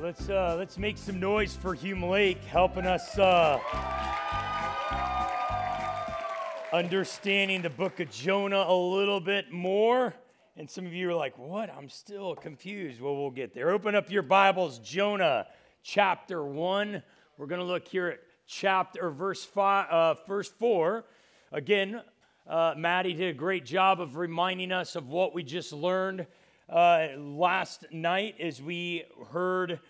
let's uh, let's make some noise for Hume Lake helping us uh, understanding the book of Jonah a little bit more. And some of you are like, "What? I'm still confused." Well, we'll get there. Open up your Bibles, Jonah chapter one. We're going to look here at chapter verse five, uh, verse four. Again, uh, Maddie did a great job of reminding us of what we just learned uh, last night as we heard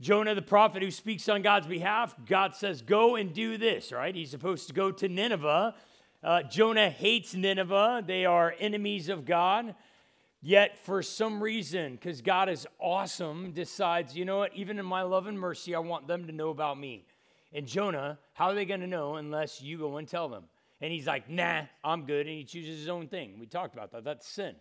Jonah the prophet who speaks on God's behalf. God says, Go and do this, right? He's supposed to go to Nineveh. Uh, Jonah hates Nineveh, they are enemies of God. Yet, for some reason, because God is awesome, decides, you know what, even in my love and mercy, I want them to know about me. And Jonah, how are they going to know unless you go and tell them? And he's like, nah, I'm good. And he chooses his own thing. We talked about that. That's sin.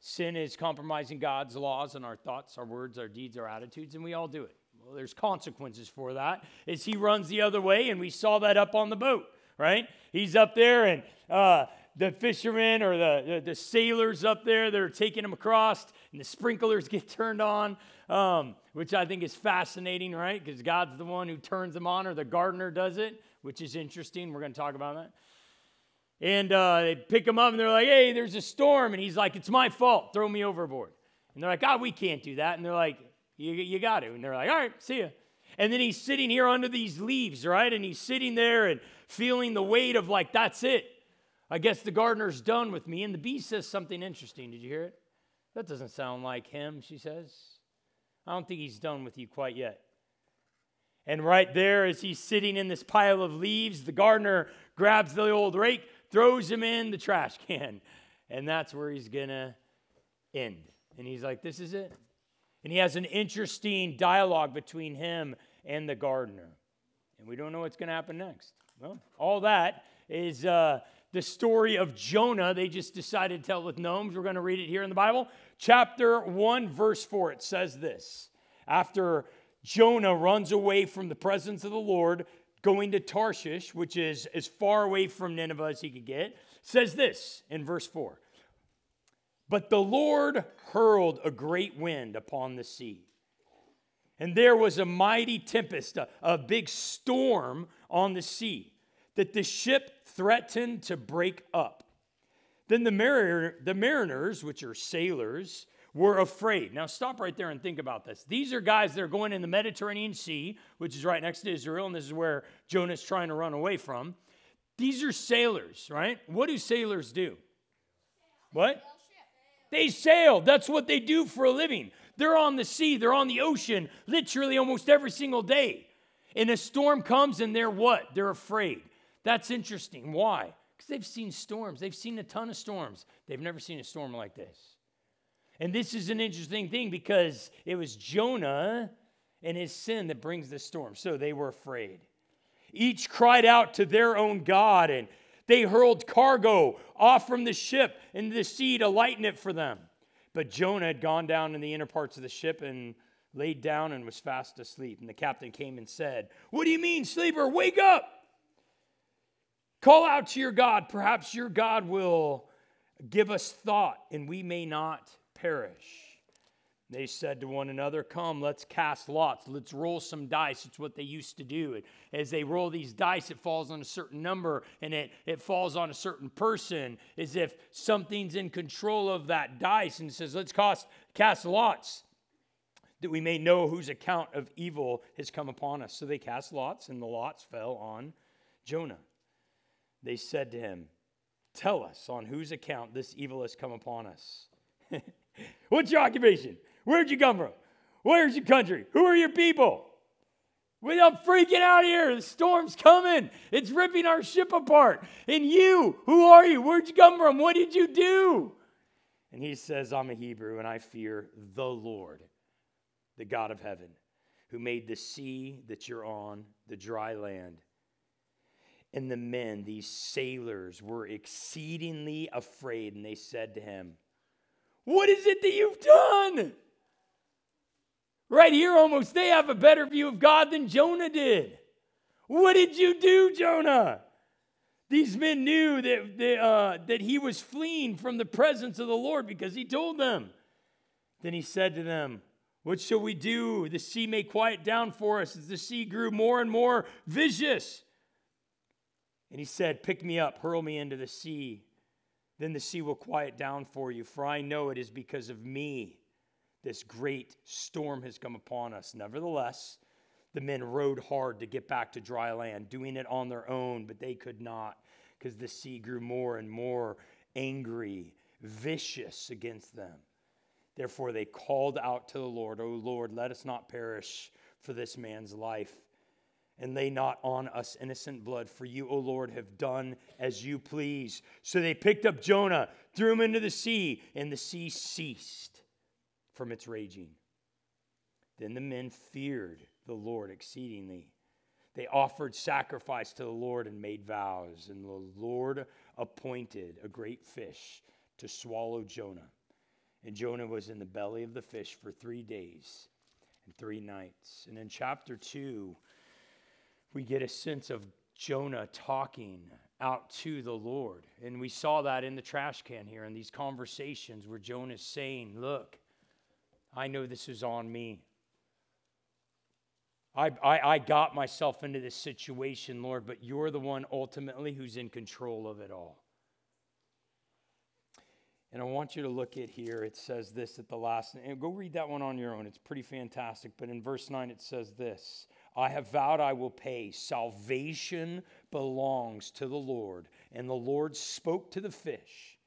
Sin is compromising God's laws and our thoughts, our words, our deeds, our attitudes, and we all do it. Well, there's consequences for that. As he runs the other way, and we saw that up on the boat, right? He's up there, and uh, the fishermen or the, the, the, sailors up there, they're taking him across, and the sprinklers get turned on, um, which I think is fascinating, right? Because God's the one who turns them on, or the gardener does it, which is interesting. We're going to talk about that. And uh, they pick him up and they're like, hey, there's a storm. And he's like, it's my fault. Throw me overboard. And they're like, God, oh, we can't do that. And they're like, you, you got to. And they're like, all right, see ya. And then he's sitting here under these leaves, right? And he's sitting there and feeling the weight of like, that's it. I guess the gardener's done with me. And the bee says something interesting. Did you hear it? That doesn't sound like him, she says. I don't think he's done with you quite yet. And right there, as he's sitting in this pile of leaves, the gardener grabs the old rake, throws him in the trash can. And that's where he's going to end. And he's like, This is it. And he has an interesting dialogue between him and the gardener. And we don't know what's going to happen next. Well, all that is uh, the story of Jonah. They just decided to tell with gnomes. We're going to read it here in the Bible. Chapter 1, verse 4, it says this After Jonah runs away from the presence of the Lord, going to Tarshish, which is as far away from Nineveh as he could get, says this in verse 4 But the Lord hurled a great wind upon the sea. And there was a mighty tempest, a, a big storm on the sea, that the ship threatened to break up. Then the, mariner, the mariners, which are sailors, were afraid. Now, stop right there and think about this. These are guys that are going in the Mediterranean Sea, which is right next to Israel, and this is where Jonah's trying to run away from. These are sailors, right? What do sailors do? What? They sail. That's what they do for a living. They're on the sea, they're on the ocean literally almost every single day. And a storm comes and they're what? They're afraid. That's interesting. Why? Because they've seen storms. They've seen a ton of storms. They've never seen a storm like this. And this is an interesting thing because it was Jonah and his sin that brings the storm. So they were afraid. Each cried out to their own God, and they hurled cargo off from the ship into the sea to lighten it for them. But Jonah had gone down in the inner parts of the ship and laid down and was fast asleep. And the captain came and said, What do you mean, sleeper? Wake up! Call out to your God. Perhaps your God will give us thought, and we may not perish. They said to one another, Come, let's cast lots. Let's roll some dice. It's what they used to do. And as they roll these dice, it falls on a certain number and it, it falls on a certain person, as if something's in control of that dice and says, Let's cast, cast lots that we may know whose account of evil has come upon us. So they cast lots, and the lots fell on Jonah. They said to him, Tell us on whose account this evil has come upon us. What's your occupation? Where'd you come from? Where's your country? Who are your people? I'm freaking out here. The storm's coming. It's ripping our ship apart. And you, who are you? Where'd you come from? What did you do? And he says, I'm a Hebrew and I fear the Lord, the God of heaven, who made the sea that you're on, the dry land. And the men, these sailors, were exceedingly afraid, and they said to him, what is it that you've done? Right here, almost, they have a better view of God than Jonah did. What did you do, Jonah? These men knew that, that, uh, that he was fleeing from the presence of the Lord because he told them. Then he said to them, What shall we do? The sea may quiet down for us as the sea grew more and more vicious. And he said, Pick me up, hurl me into the sea. Then the sea will quiet down for you, for I know it is because of me this great storm has come upon us. Nevertheless, the men rowed hard to get back to dry land, doing it on their own, but they could not because the sea grew more and more angry, vicious against them. Therefore, they called out to the Lord, O Lord, let us not perish for this man's life, and lay not on us innocent blood, for you, O Lord, have done as you please. So they picked up Jonah, threw him into the sea, and the sea ceased from its raging. Then the men feared the Lord exceedingly. They offered sacrifice to the Lord and made vows, and the Lord appointed a great fish to swallow Jonah. And Jonah was in the belly of the fish for three days and three nights. And in chapter two, we get a sense of Jonah talking out to the Lord. And we saw that in the trash can here in these conversations where Jonah's saying, Look, I know this is on me. I, I, I got myself into this situation, Lord, but you're the one ultimately who's in control of it all. And I want you to look at here. It says this at the last, and go read that one on your own. It's pretty fantastic. But in verse 9, it says this I have vowed I will pay. Salvation belongs to the Lord. And the Lord spoke to the fish,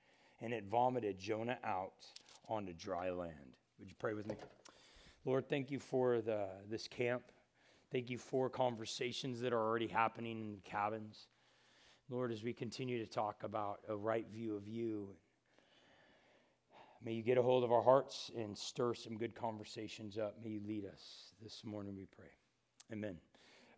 and it vomited Jonah out onto dry land. Would you pray with me? Lord, thank you for the, this camp. Thank you for conversations that are already happening in the cabins. Lord, as we continue to talk about a right view of you, may you get a hold of our hearts and stir some good conversations up. May you lead us this morning, we pray. Amen.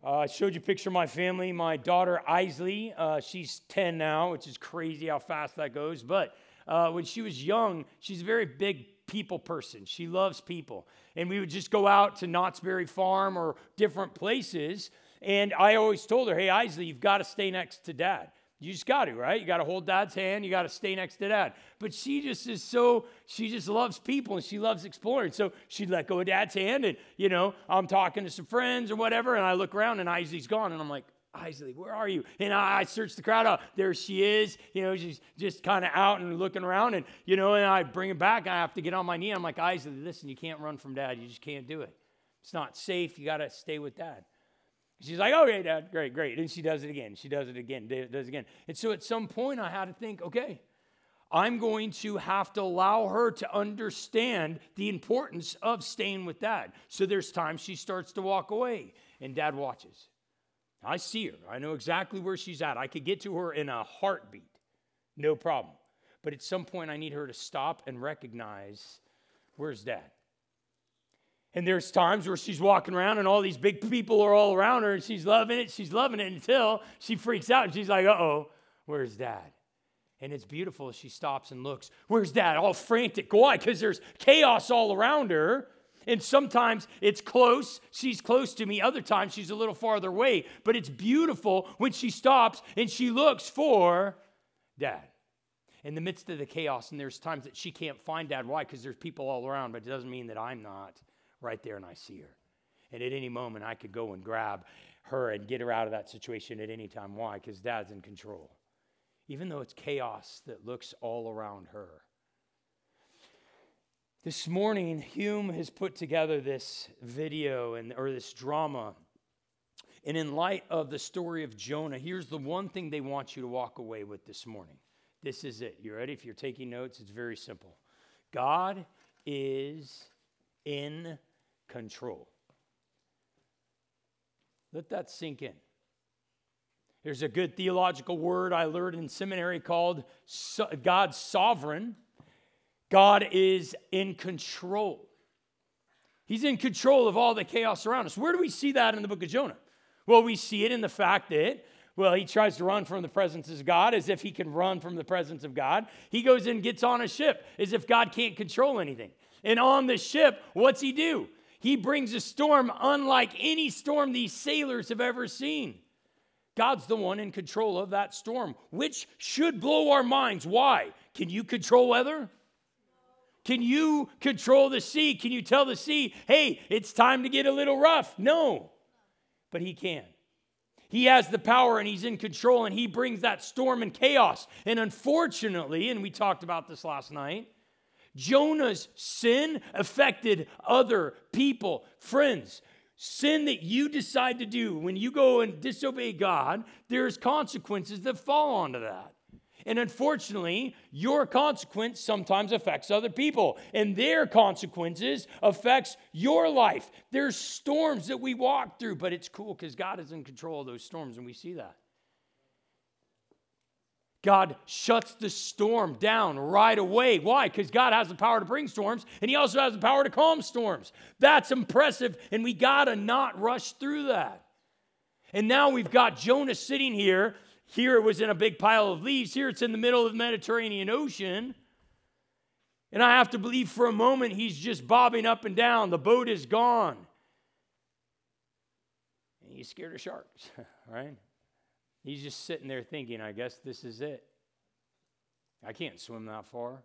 Uh, I showed you a picture of my family. My daughter, Isley, uh, she's 10 now, which is crazy how fast that goes. But uh, when she was young, she's a very big people person. She loves people. And we would just go out to Knott's Berry Farm or different places. And I always told her, hey, Isley, you've got to stay next to dad. You just got to, right? You got to hold dad's hand. You got to stay next to dad. But she just is so, she just loves people and she loves exploring. So she'd let go of dad's hand and, you know, I'm talking to some friends or whatever. And I look around and Isley's gone. And I'm like, Isley, where are you? And I, I search the crowd out. There she is. You know, she's just kind of out and looking around. And, you know, and I bring her back. I have to get on my knee. I'm like, Isley, listen, you can't run from dad. You just can't do it. It's not safe. You got to stay with dad. She's like, okay, dad, great, great. And she does it again. She does it again, does it again. And so at some point, I had to think, okay, I'm going to have to allow her to understand the importance of staying with dad. So there's times she starts to walk away, and dad watches. I see her. I know exactly where she's at. I could get to her in a heartbeat. No problem. But at some point, I need her to stop and recognize where's dad? And there's times where she's walking around and all these big people are all around her and she's loving it. She's loving it until she freaks out and she's like, uh oh, where's dad? And it's beautiful. She stops and looks. Where's dad? All frantic. Why? Because there's chaos all around her. And sometimes it's close, she's close to me. Other times she's a little farther away. But it's beautiful when she stops and she looks for dad. In the midst of the chaos, and there's times that she can't find dad. Why? Because there's people all around, but it doesn't mean that I'm not right there and I see her. And at any moment, I could go and grab her and get her out of that situation at any time. Why? Because dad's in control. Even though it's chaos that looks all around her. This morning, Hume has put together this video and or this drama. And in light of the story of Jonah, here's the one thing they want you to walk away with this morning. This is it. You ready? If you're taking notes, it's very simple. God is in control. Let that sink in. There's a good theological word I learned in seminary called God's sovereign. God is in control. He's in control of all the chaos around us. Where do we see that in the book of Jonah? Well, we see it in the fact that, well, he tries to run from the presence of God as if he can run from the presence of God. He goes and gets on a ship as if God can't control anything. And on the ship, what's he do? He brings a storm unlike any storm these sailors have ever seen. God's the one in control of that storm, which should blow our minds. Why? Can you control weather? Can you control the sea? Can you tell the sea, hey, it's time to get a little rough? No, but he can. He has the power and he's in control and he brings that storm and chaos. And unfortunately, and we talked about this last night, Jonah's sin affected other people. Friends, sin that you decide to do when you go and disobey God, there's consequences that fall onto that. And unfortunately, your consequence sometimes affects other people, and their consequences affects your life. There's storms that we walk through, but it's cool because God is in control of those storms, and we see that. God shuts the storm down right away. Why? Because God has the power to bring storms, and He also has the power to calm storms. That's impressive, and we got to not rush through that. And now we've got Jonah sitting here here it was in a big pile of leaves. Here it's in the middle of the Mediterranean Ocean. And I have to believe for a moment he's just bobbing up and down. The boat is gone. And he's scared of sharks, right? He's just sitting there thinking, I guess this is it. I can't swim that far.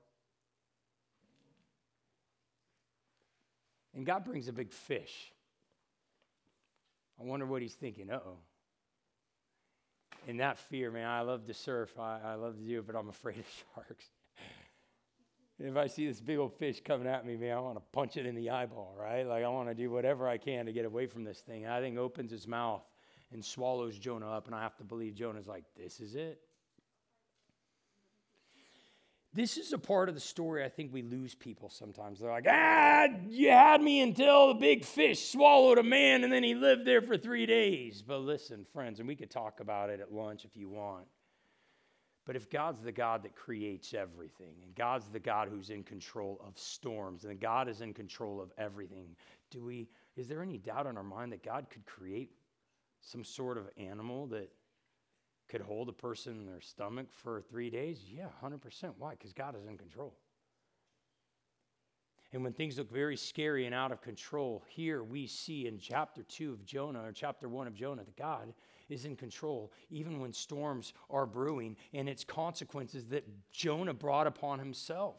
And God brings a big fish. I wonder what he's thinking. Uh oh in that fear, man, I love to surf. I, I love to do it, but I'm afraid of sharks. if I see this big old fish coming at me, man, I want to punch it in the eyeball, right? Like I want to do whatever I can to get away from this thing. And I think opens his mouth and swallows Jonah up, and I have to believe Jonah's like, this is it. This is a part of the story I think we lose people sometimes. They're like, ah, you had me until the big fish swallowed a man and then he lived there for three days. But listen, friends, and we could talk about it at lunch if you want. But if God's the God that creates everything, and God's the God who's in control of storms, and God is in control of everything, do we, is there any doubt in our mind that God could create some sort of animal that could hold a person in their stomach for three days? Yeah, 100%. Why? Because God is in control. And when things look very scary and out of control, here we see in chapter 2 of Jonah, or chapter 1 of Jonah, that God is in control, even when storms are brewing and its consequences that Jonah brought upon himself.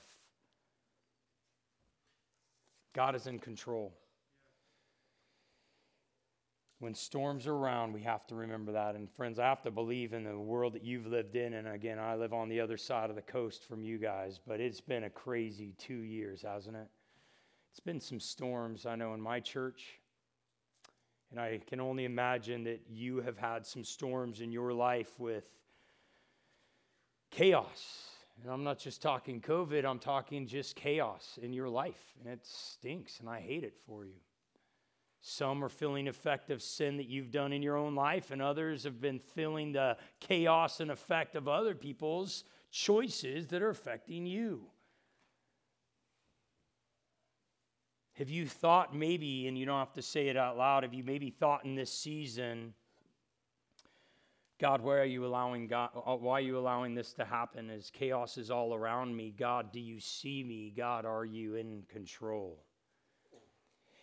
God is in control. When storms are around, we have to remember that. And friends, I have to believe in the world that you've lived in. And again, I live on the other side of the coast from you guys, but it's been a crazy two years, hasn't it? It's been some storms, I know, in my church. And I can only imagine that you have had some storms in your life with chaos. And I'm not just talking COVID, I'm talking just chaos in your life. And it stinks, and I hate it for you. Some are feeling effect of sin that you've done in your own life, and others have been feeling the chaos and effect of other people's choices that are affecting you. Have you thought maybe, and you don't have to say it out loud, have you maybe thought in this season, God, why are you allowing God, why are you allowing this to happen as chaos is all around me? God, do you see me? God, are you in control?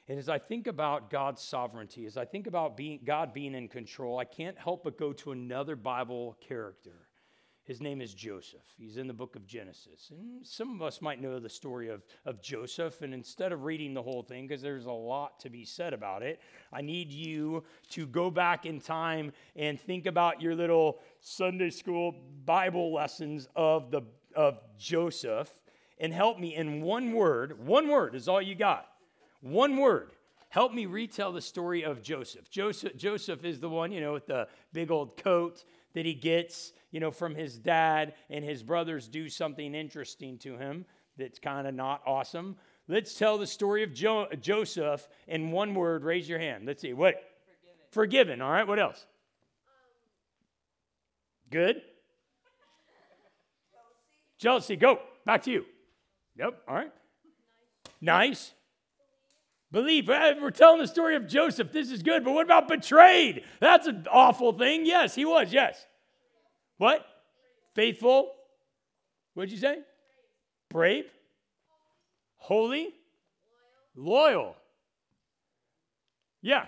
And as I think about God's sovereignty, as I think about being, God being in control, I can't help but go to another Bible character. His name is Joseph. He's in the book of Genesis. And some of us might know the story of, of Joseph. And instead of reading the whole thing, because there's a lot to be said about it, I need you to go back in time and think about your little Sunday school Bible lessons of, the, of Joseph and help me in one word. One word is all you got one word. Help me retell the story of Joseph. Joseph. Joseph is the one, you know, with the big old coat that he gets, you know, from his dad, and his brothers do something interesting to him that's kind of not awesome. Let's tell the story of jo- Joseph in one word. Raise your hand. Let's see. What? Forgiven. Forgiven. All right. What else? Good. Jealousy. Go. Back to you. Yep. All right. Nice. nice. Believe. We're telling the story of Joseph. This is good. But what about betrayed? That's an awful thing. Yes, he was. Yes. What? Faithful. What'd you say? Brave. Holy. Loyal. Yeah.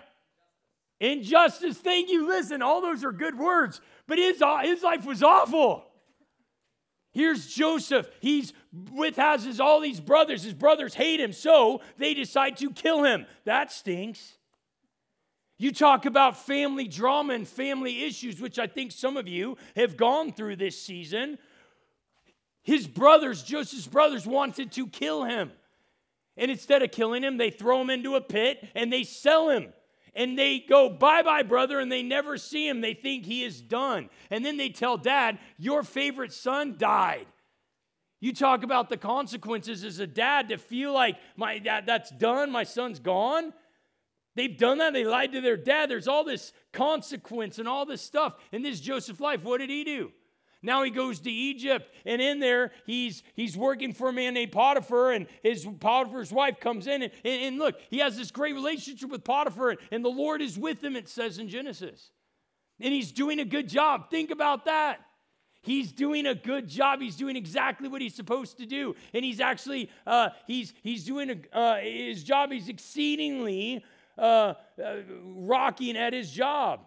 Injustice. Thank you. Listen, all those are good words. But his, uh, his life was awful. Here's Joseph. He's with has his, all these brothers. His brothers hate him, so they decide to kill him. That stinks. You talk about family drama and family issues, which I think some of you have gone through this season. His brothers, Joseph's brothers, wanted to kill him. And instead of killing him, they throw him into a pit and they sell him. And they go, bye bye, brother, and they never see him. They think he is done. And then they tell dad, your favorite son died. You talk about the consequences as a dad to feel like my that, that's done, my son's gone. They've done that. They lied to their dad. There's all this consequence and all this stuff in this Joseph life. What did he do? Now he goes to Egypt, and in there he's he's working for a man named Potiphar, and his Potiphar's wife comes in, and, and, and look, he has this great relationship with Potiphar, and, and the Lord is with him. It says in Genesis, and he's doing a good job. Think about that. He's doing a good job. He's doing exactly what he's supposed to do, and he's actually uh, he's he's doing a, uh, his job. He's exceedingly uh, uh rocking at his job.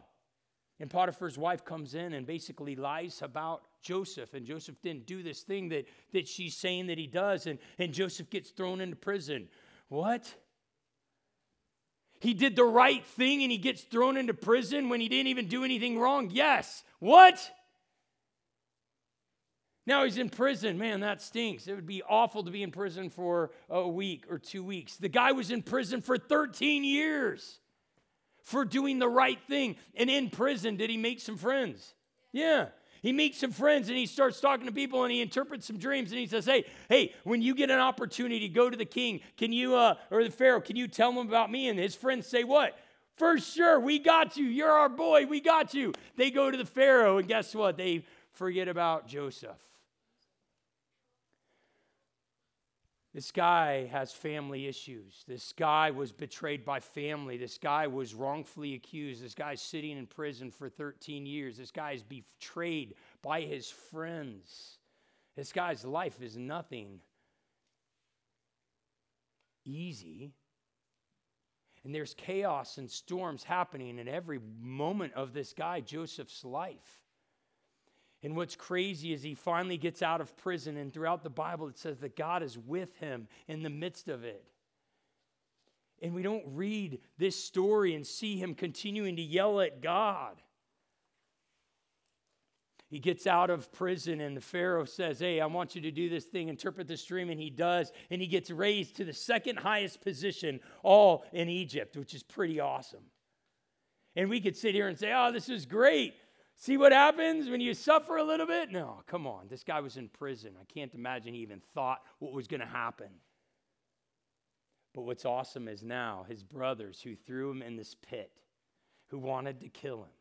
And Potiphar's wife comes in and basically lies about Joseph. And Joseph didn't do this thing that, that she's saying that he does. And, and Joseph gets thrown into prison. What? He did the right thing and he gets thrown into prison when he didn't even do anything wrong? Yes. What? Now he's in prison. Man, that stinks. It would be awful to be in prison for a week or two weeks. The guy was in prison for 13 years for doing the right thing. And in prison, did he make some friends? Yeah. He meets some friends and he starts talking to people and he interprets some dreams and he says, Hey, hey, when you get an opportunity go to the king, can you, uh, or the Pharaoh, can you tell him about me? And his friends say, What? For sure, we got you. You're our boy. We got you. They go to the Pharaoh, and guess what? They forget about Joseph. This guy has family issues. This guy was betrayed by family. This guy was wrongfully accused. This guy's sitting in prison for 13 years. This guy is betrayed by his friends. This guy's life is nothing easy. And there's chaos and storms happening in every moment of this guy, Joseph's life. And what's crazy is he finally gets out of prison, and throughout the Bible, it says that God is with him in the midst of it. And we don't read this story and see him continuing to yell at God. He gets out of prison, and the Pharaoh says, Hey, I want you to do this thing, interpret this dream. And he does. And he gets raised to the second highest position, all in Egypt, which is pretty awesome. And we could sit here and say, Oh, this is great. See what happens when you suffer a little bit? No, come on. This guy was in prison. I can't imagine he even thought what was going to happen. But what's awesome is now his brothers who threw him in this pit, who wanted to kill him,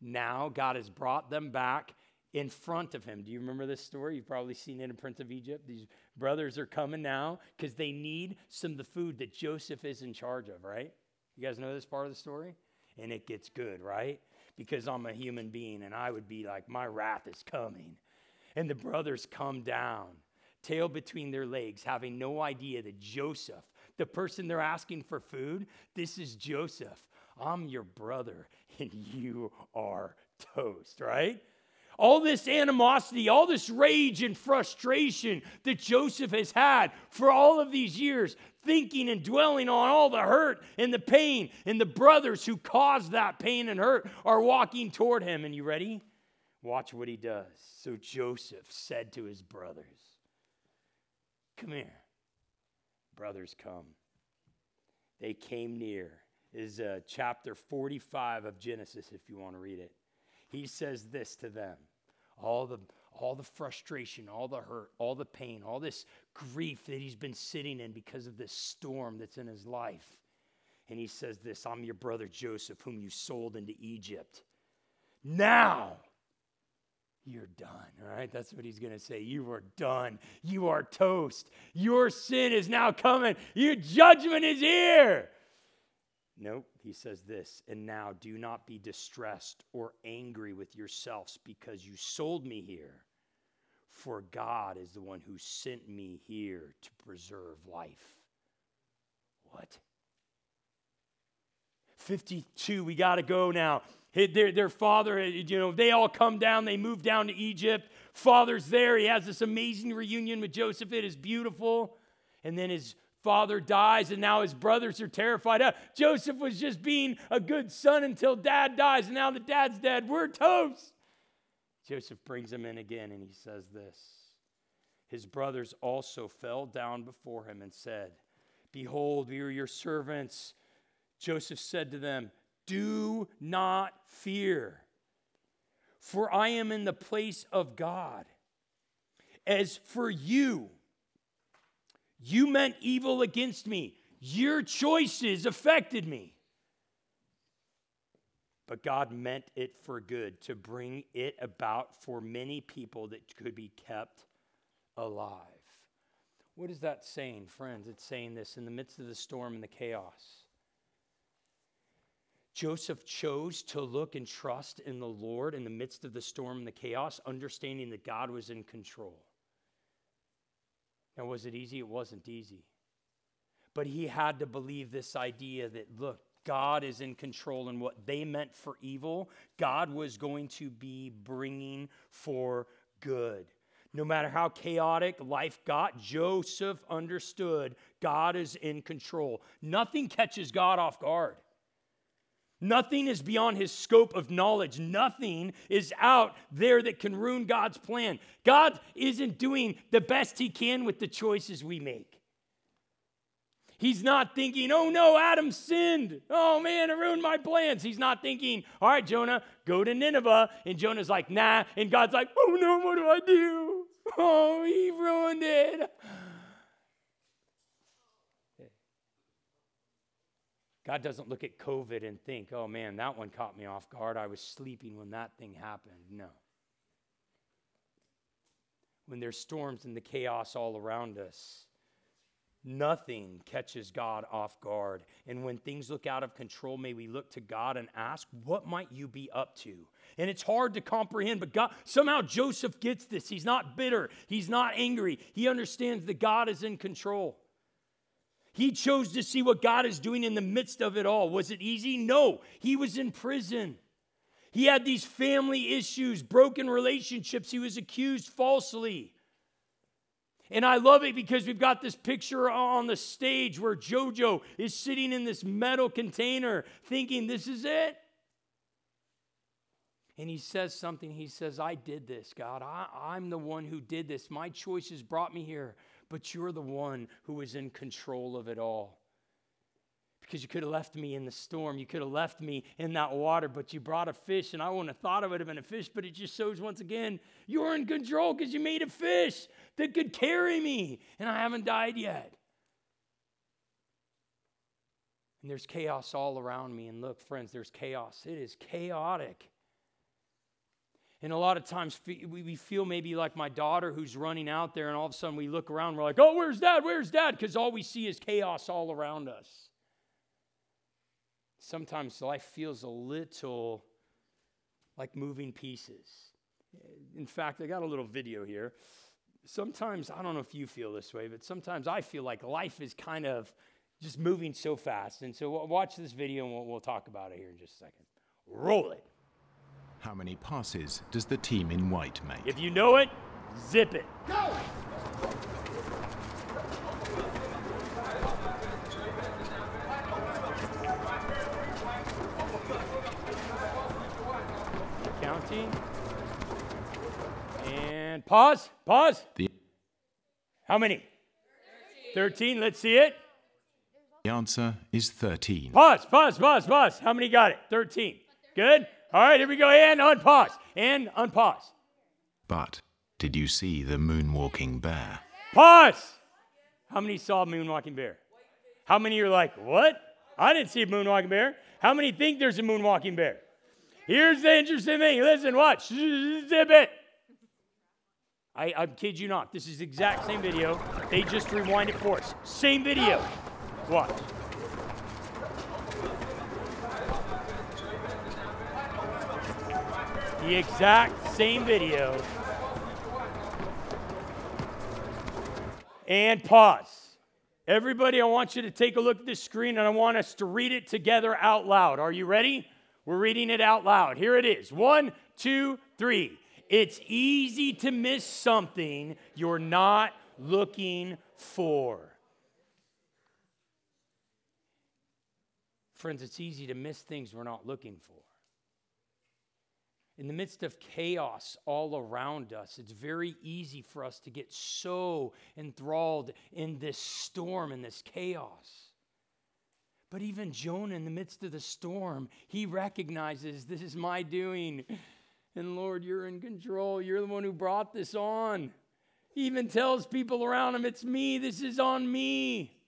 now God has brought them back in front of him. Do you remember this story? You've probably seen it in Prince of Egypt. These brothers are coming now because they need some of the food that Joseph is in charge of, right? You guys know this part of the story? And it gets good, right? because I'm a human being and I would be like, my wrath is coming. And the brothers come down, tail between their legs, having no idea that Joseph, the person they're asking for food, this is Joseph. I'm your brother and you are toast, right? All this animosity, all this rage and frustration that Joseph has had for all of these years, thinking and dwelling on all the hurt and the pain, and the brothers who caused that pain and hurt are walking toward him. And you ready? Watch what he does. So Joseph said to his brothers, Come here. Brothers, come. They came near. Is uh, chapter 45 of Genesis, if you want to read it. He says this to them all the all the frustration, all the hurt, all the pain, all this grief that he's been sitting in because of this storm that's in his life. And he says this, I'm your brother Joseph whom you sold into Egypt. Now you're done. Right, that's what he's going to say. You are done. You are toast. Your sin is now coming. Your judgment is here. Nope, he says this, and now do not be distressed or angry with yourselves because you sold me here. For God is the one who sent me here to preserve life. What? 52, we got to go now. Their, their father, you know, they all come down, they move down to Egypt. Father's there. He has this amazing reunion with Joseph. It is beautiful. And then his father dies, and now his brothers are terrified. Uh, Joseph was just being a good son until dad dies, and now the dad's dead. We're toast. Joseph brings him in again, and he says this His brothers also fell down before him and said, Behold, we are your servants. Joseph said to them, Do not fear, for I am in the place of God. As for you, you meant evil against me. Your choices affected me. But God meant it for good to bring it about for many people that could be kept alive. What is that saying, friends? It's saying this in the midst of the storm and the chaos. Joseph chose to look and trust in the Lord in the midst of the storm and the chaos, understanding that God was in control. Now, was it easy? It wasn't easy. But he had to believe this idea that, look, God is in control, and what they meant for evil, God was going to be bringing for good. No matter how chaotic life got, Joseph understood God is in control. Nothing catches God off guard. Nothing is beyond his scope of knowledge. Nothing is out there that can ruin God's plan. God isn't doing the best he can with the choices we make. He's not thinking, oh no, Adam sinned. Oh man, it ruined my plans. He's not thinking, all right, Jonah, go to Nineveh. And Jonah's like, nah. And God's like, oh no, what do I do? Oh, he ruined it. God doesn't look at COVID and think, oh man, that one caught me off guard. I was sleeping when that thing happened. No. When there's storms and the chaos all around us, nothing catches God off guard. And when things look out of control, may we look to God and ask, what might you be up to? And it's hard to comprehend, but God, somehow Joseph gets this. He's not bitter, he's not angry. He understands that God is in control. He chose to see what God is doing in the midst of it all. Was it easy? No. He was in prison. He had these family issues, broken relationships. He was accused falsely. And I love it because we've got this picture on the stage where JoJo is sitting in this metal container thinking, This is it. And he says something. He says, I did this, God. I, am the one who did this. My choices brought me here but you're the one who is in control of it all. Because you could have left me in the storm, you could have left me in that water, but you brought a fish, and I wouldn't have thought it would have been a fish, but it just shows once again you're in control because you made a fish that could carry me, and I haven't died yet. And there's chaos all around me. And look, friends, there's chaos. It is chaotic. And a lot of times we feel maybe like my daughter who's running out there, and all of a sudden we look around, we're like, oh, where's dad? Where's dad? Because all we see is chaos all around us. Sometimes life feels a little like moving pieces. In fact, I got a little video here. Sometimes, I don't know if you feel this way, but sometimes I feel like life is kind of just moving so fast. And so watch this video and we'll, we'll talk about it here in just a second. Roll it. How many passes does the team in white make? If you know it, zip it. Go! Counting. And pause, pause. The How many? 13. 13. Let's see it. The answer is 13. Pause, pause, pause, pause. How many got it? 13. Good. All right, here we go. And unpause. And unpause. But did you see the moonwalking bear? Pause. How many saw moonwalking bear? How many are like, what? I didn't see a moonwalking bear. How many think there's a moonwalking bear? Here's the interesting thing. Listen, watch. Zip it. I, I kid you not. This is the exact same video. They just rewind it for us. Same video. Watch. The exact same video. And pause. Everybody, I want you to take a look at this screen and I want us to read it together out loud. Are you ready? We're reading it out loud. Here it is one, two, three. It's easy to miss something you're not looking for. Friends, it's easy to miss things we're not looking for. In the midst of chaos all around us, it's very easy for us to get so enthralled in this storm and this chaos. But even Jonah, in the midst of the storm, he recognizes this is my doing. And Lord, you're in control. You're the one who brought this on. He even tells people around him, It's me. This is on me.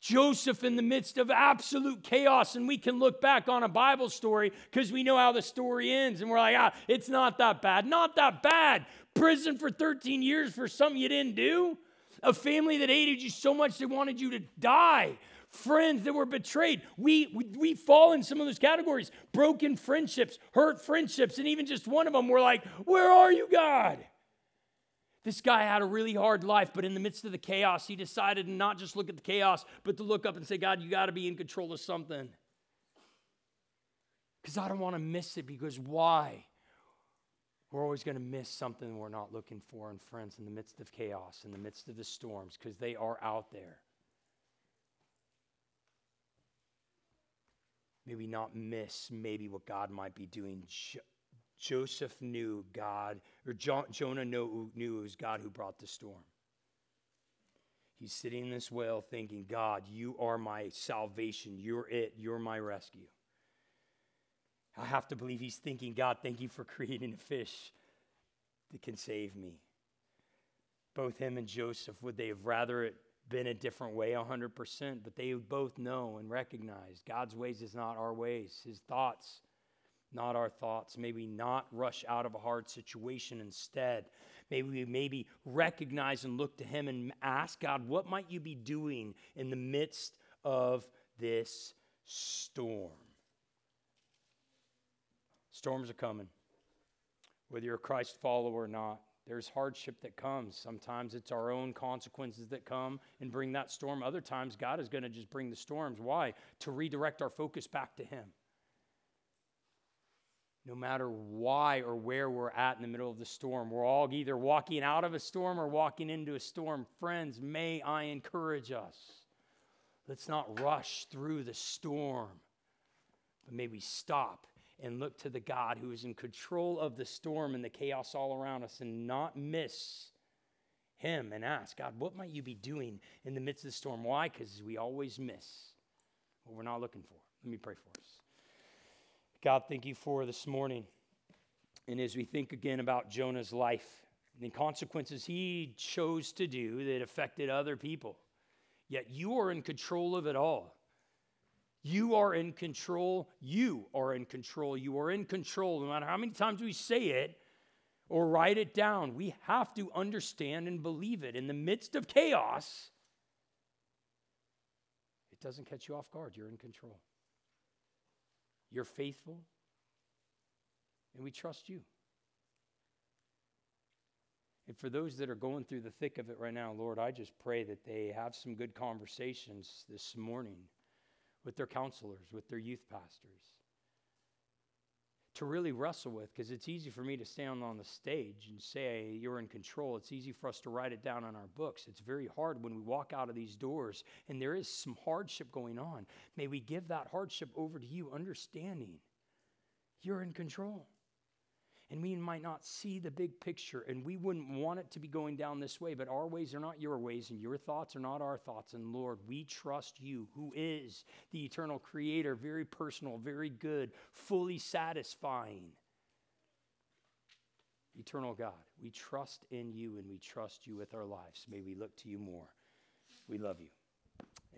Joseph in the midst of absolute chaos, and we can look back on a Bible story because we know how the story ends, and we're like, ah, it's not that bad. Not that bad. Prison for 13 years for something you didn't do. A family that hated you so much they wanted you to die. Friends that were betrayed. We, we, we fall in some of those categories broken friendships, hurt friendships, and even just one of them, we're like, Where are you, God? This guy had a really hard life, but in the midst of the chaos, he decided not just look at the chaos, but to look up and say, God, you got to be in control of something. Because I don't want to miss it, because why? We're always going to miss something we're not looking for. And friends, in the midst of chaos, in the midst of the storms, because they are out there, maybe not miss maybe what God might be doing Joseph knew God, or Jonah knew, knew it was God who brought the storm. He's sitting in this well thinking, God, you are my salvation. You're it. You're my rescue. I have to believe he's thinking, God, thank you for creating a fish that can save me. Both him and Joseph, would they have rather it been a different way 100%? But they both know and recognize God's ways is not our ways. His thoughts not our thoughts. May we not rush out of a hard situation instead. May we maybe recognize and look to Him and ask God, what might you be doing in the midst of this storm? Storms are coming. Whether you're a Christ follower or not, there's hardship that comes. Sometimes it's our own consequences that come and bring that storm. Other times, God is going to just bring the storms. Why? To redirect our focus back to Him no matter why or where we're at in the middle of the storm. We're all either walking out of a storm or walking into a storm. Friends, may I encourage us. Let's not rush through the storm, but may we stop and look to the God who is in control of the storm and the chaos all around us and not miss Him and ask, God, what might you be doing in the midst of the storm? Why? Because we always miss what we're not looking for. Let me pray for us. God, thank you for this morning. And as we think again about Jonah's life and the consequences he chose to do that affected other people, yet you are in control of it all. You are in control. You are in control. You are in control. No matter how many times we say it or write it down, we have to understand and believe it. In the midst of chaos, it doesn't catch you off guard. You're in control. You're faithful, and we trust you. And for those that are going through the thick of it right now, Lord, I just pray that they have some good conversations this morning with their counselors, with their youth pastors to really wrestle with because it's easy for me to stand on the stage and say you're in control. It's easy for us to write it down on our books. It's very hard when we walk out of these doors and there is some hardship going on. May we give that hardship over to you, understanding you're in control and we might not see the big picture and we wouldn't want it to be going down this way but our ways are not your ways and your thoughts are not our thoughts. And lord we trust you who is the eternal creator very personal very good fully satisfying eternal god. We trust in you and we trust you with our lives. May we look to you more. We love you